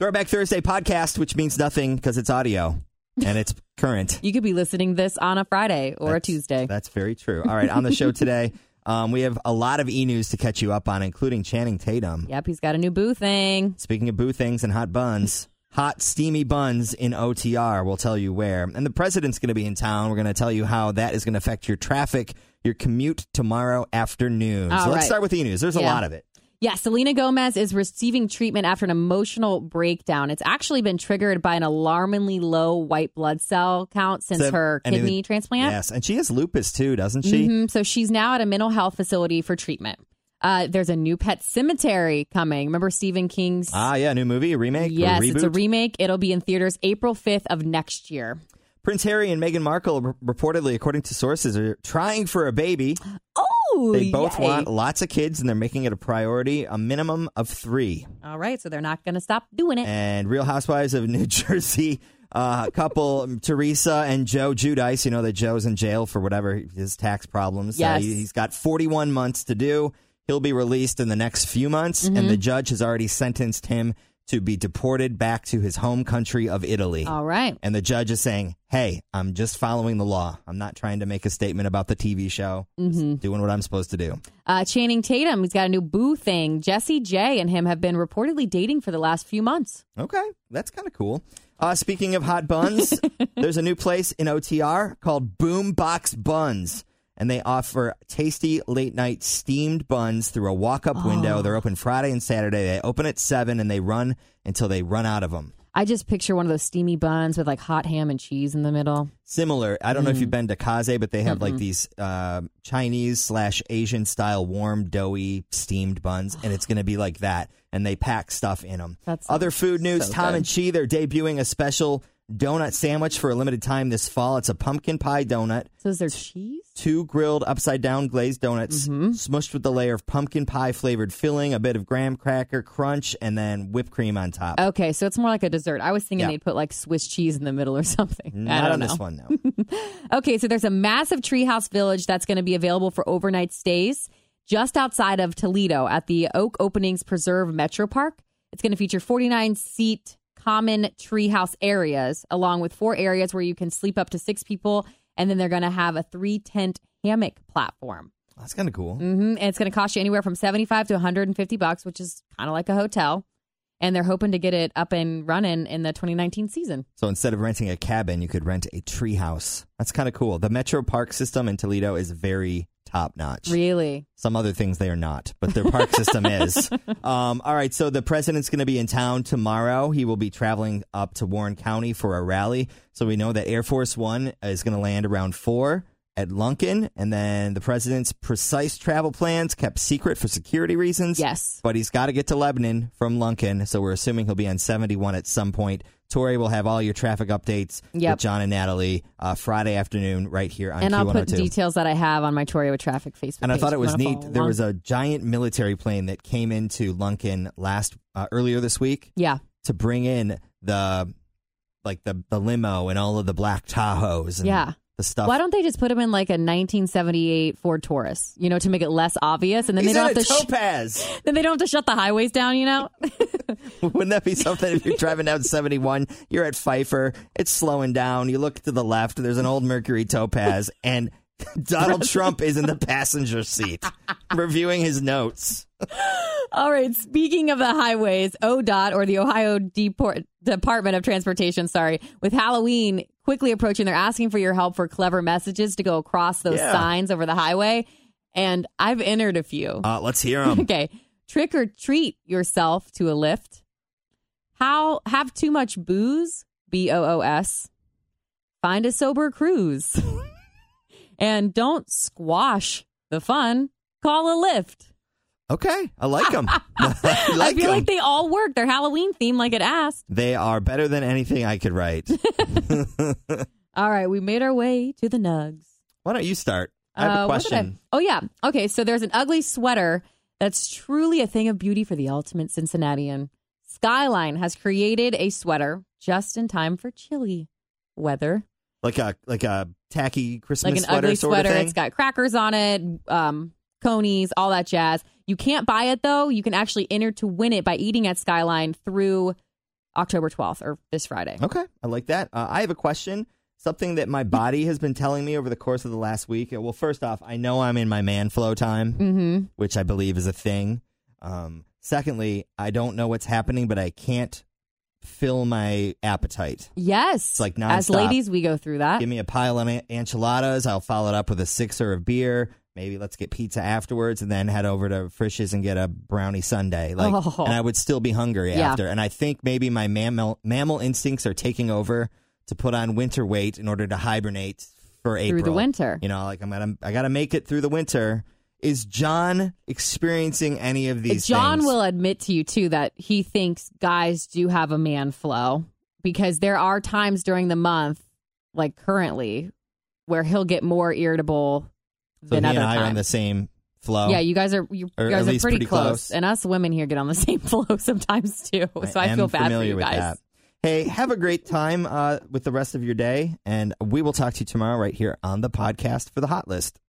Throwback Thursday podcast, which means nothing because it's audio and it's current. You could be listening this on a Friday or That's- a Tuesday. That's very true. All right, on the show today, um, we have a lot of e news to catch you up on, including Channing Tatum. Yep, he's got a new boo thing. Speaking of boo things and hot buns, hot steamy buns in OTR. We'll tell you where. And the president's going to be in town. We're going to tell you how that is going to affect your traffic, your commute tomorrow afternoon. All so let's start with e news. There's a lot of it. Yeah, Selena Gomez is receiving treatment after an emotional breakdown. It's actually been triggered by an alarmingly low white blood cell count since So- her kidney transplant. Yes, and she has lupus too, doesn't she? Mhm, So she's now at a mental health facility for treatment. Uh, there's a new Pet Sematary coming. Remember Stephen King's? Ah, yeah, new movie, a remake, yes, reboot. it's a remake. It'll be in theaters April 5th of next year. Prince Harry and Meghan Markle, reportedly, according to sources, are trying for a baby. They both yay. want lots of kids, and they're making it a priority, a minimum of three. All right, so they're not going to stop doing it. And Real Housewives of New Jersey uh, couple um, Teresa and Joe Giudice. You know that Joe's in jail for whatever his tax problems. Yes. he, he's got 41 months to do. He'll be released in the next few months, Mm-hmm. and the judge has already sentenced him to be deported back to his home country of Italy. All right. And the judge is saying, "Hey, I'm just following the law. I'm not trying to make a statement about the TV show. Mm-hmm. Just doing what I'm supposed to do." Uh, Channing Tatum, he's got a new boo thing. Jessie J and him have been reportedly dating for the last few months. Okay, that's kind of cool. Uh, speaking of hot buns, there's a new place in OTR called Boombox Buns, and they offer tasty late night steamed buns through a walk up window. They're open Friday and Saturday. They open at seven and they run until they run out of them. I just picture one of those steamy buns with like hot ham and cheese in the middle. Similar. I don't know if Mm. you've been to Kaze, but they have like these uh, Chinese slash Asian style warm, doughy, steamed buns, and it's going to be like that. And they pack stuff in them. That's Other food news: so Tom good. and Chee they're debuting a special donut sandwich for a limited time this fall. It's a pumpkin pie donut, So is there cheese? two grilled upside down glazed donuts, Mm-hmm. smushed with a layer of pumpkin pie flavored filling, a bit of graham cracker crunch, and then whipped cream on top. Okay, so it's more like a dessert. I was thinking Yeah. they'd put like Swiss cheese in the middle or something. Not on know. this one, no. Okay, so there's a massive treehouse village that's going to be available for overnight stays just outside of Toledo at the Oak Openings Preserve Metro Park. It's going to feature 49 seat common treehouse areas, along with four areas where you can sleep up to six people, and then they're going to have a three tent hammock platform. That's kind of cool. hmm And it's going to cost you anywhere from 75 to 150 bucks, which is kind of like a hotel. And they're hoping to get it up and running in the 2019 season. So instead of renting a cabin, you could rent a treehouse. That's kind of cool. The Metro Park system in Toledo is very top notch. Really? Some other things they are not, but their park system is. Um, all right, so the president's going to be in town tomorrow. He will be traveling up to Warren County for a rally. So we know that Air Force One is going to land around four at Lunken, and then the president's precise travel plans kept secret for security reasons. Yes. but he's got to get to Lebanon from Lunken, so we're assuming he'll be on 71 at some point. Tori will have all your traffic updates Yep. with John and Natalie uh, Friday afternoon right here on And I'll put details that I have on my Tori with Traffic Facebook And I thought it was neat. There along. was a giant military plane that came into Lunken last uh, earlier this week Yeah. to bring in the like the the limo and all of the black Tahoes and Yeah. The stuff. Why don't they just put him in like a 1978 Ford Taurus, you know, to make it less obvious, and then He's they don't have to sh- then they don't have to shut the highways down, you know? Wouldn't that be something if you're driving down 71? You're at Pfeiffer. It's slowing down. You look to the left. There's an old Mercury Topaz, and Donald Trump is in the passenger seat reviewing his notes. All right. Speaking of the highways, ODOT or the Ohio Deport- Department of Transportation, sorry, with Halloween quickly approaching, they're asking for your help for clever messages to go across those Yeah. signs over the highway. And I've entered a few. Uh, let's hear them. Okay. Trick or treat yourself to a Lyft. How have too much booze? B O O S. Find a sober cruise. And don't squash the fun. Call a Lyft. Okay, I like them. I I like feel him. like they all work. They're Halloween themed, like it asked. They are better than anything I could write. All right, we made our way to the nugs. Why don't you start? I have Uh, a what did question. Oh yeah. Okay, so there's an ugly sweater that's truly a thing of beauty for the ultimate Cincinnatian. Skyline has created a sweater just in time for chilly weather. Like a like a tacky Christmas like an sweater ugly sort sweater. of thing. It's got crackers on it, um, coneys, all that jazz. You can't buy it though. You can actually enter to win it by eating at Skyline through October 12th or this Friday. Okay, I like that. Uh, I have a question. Something that my body has been telling me over the course of the last week. Well, first off, I know I'm in my man flow time, Mm-hmm. which I believe is a thing. Um, secondly, I don't know what's happening, but I can't fill my appetite. Yes. It's like As ladies, we go through that. Give me a pile of enchiladas. I'll follow it up with a sixer of beer. Maybe let's get pizza afterwards, and then head over to Frisch's and get a brownie sundae. Like, Oh. and I would still be hungry Yeah. after. And I think maybe my mammal mammal instincts are taking over to put on winter weight in order to hibernate for April Through the winter. You know, like I'm gonna I gotta make it through the winter. Is John experiencing any of these? John things? will admit to you too that he thinks guys do have a man flow because there are times during the month, like currently, where he'll get more irritable So than he other and I are on the same flow. Yeah, you guys are you, you guys are pretty, pretty close. close. and us women here get on the same flow sometimes too. So I, am feel bad for you guys. that. Hey, have a great time uh, with the rest of your day, and we will talk to you tomorrow right here on the podcast for the Hot List.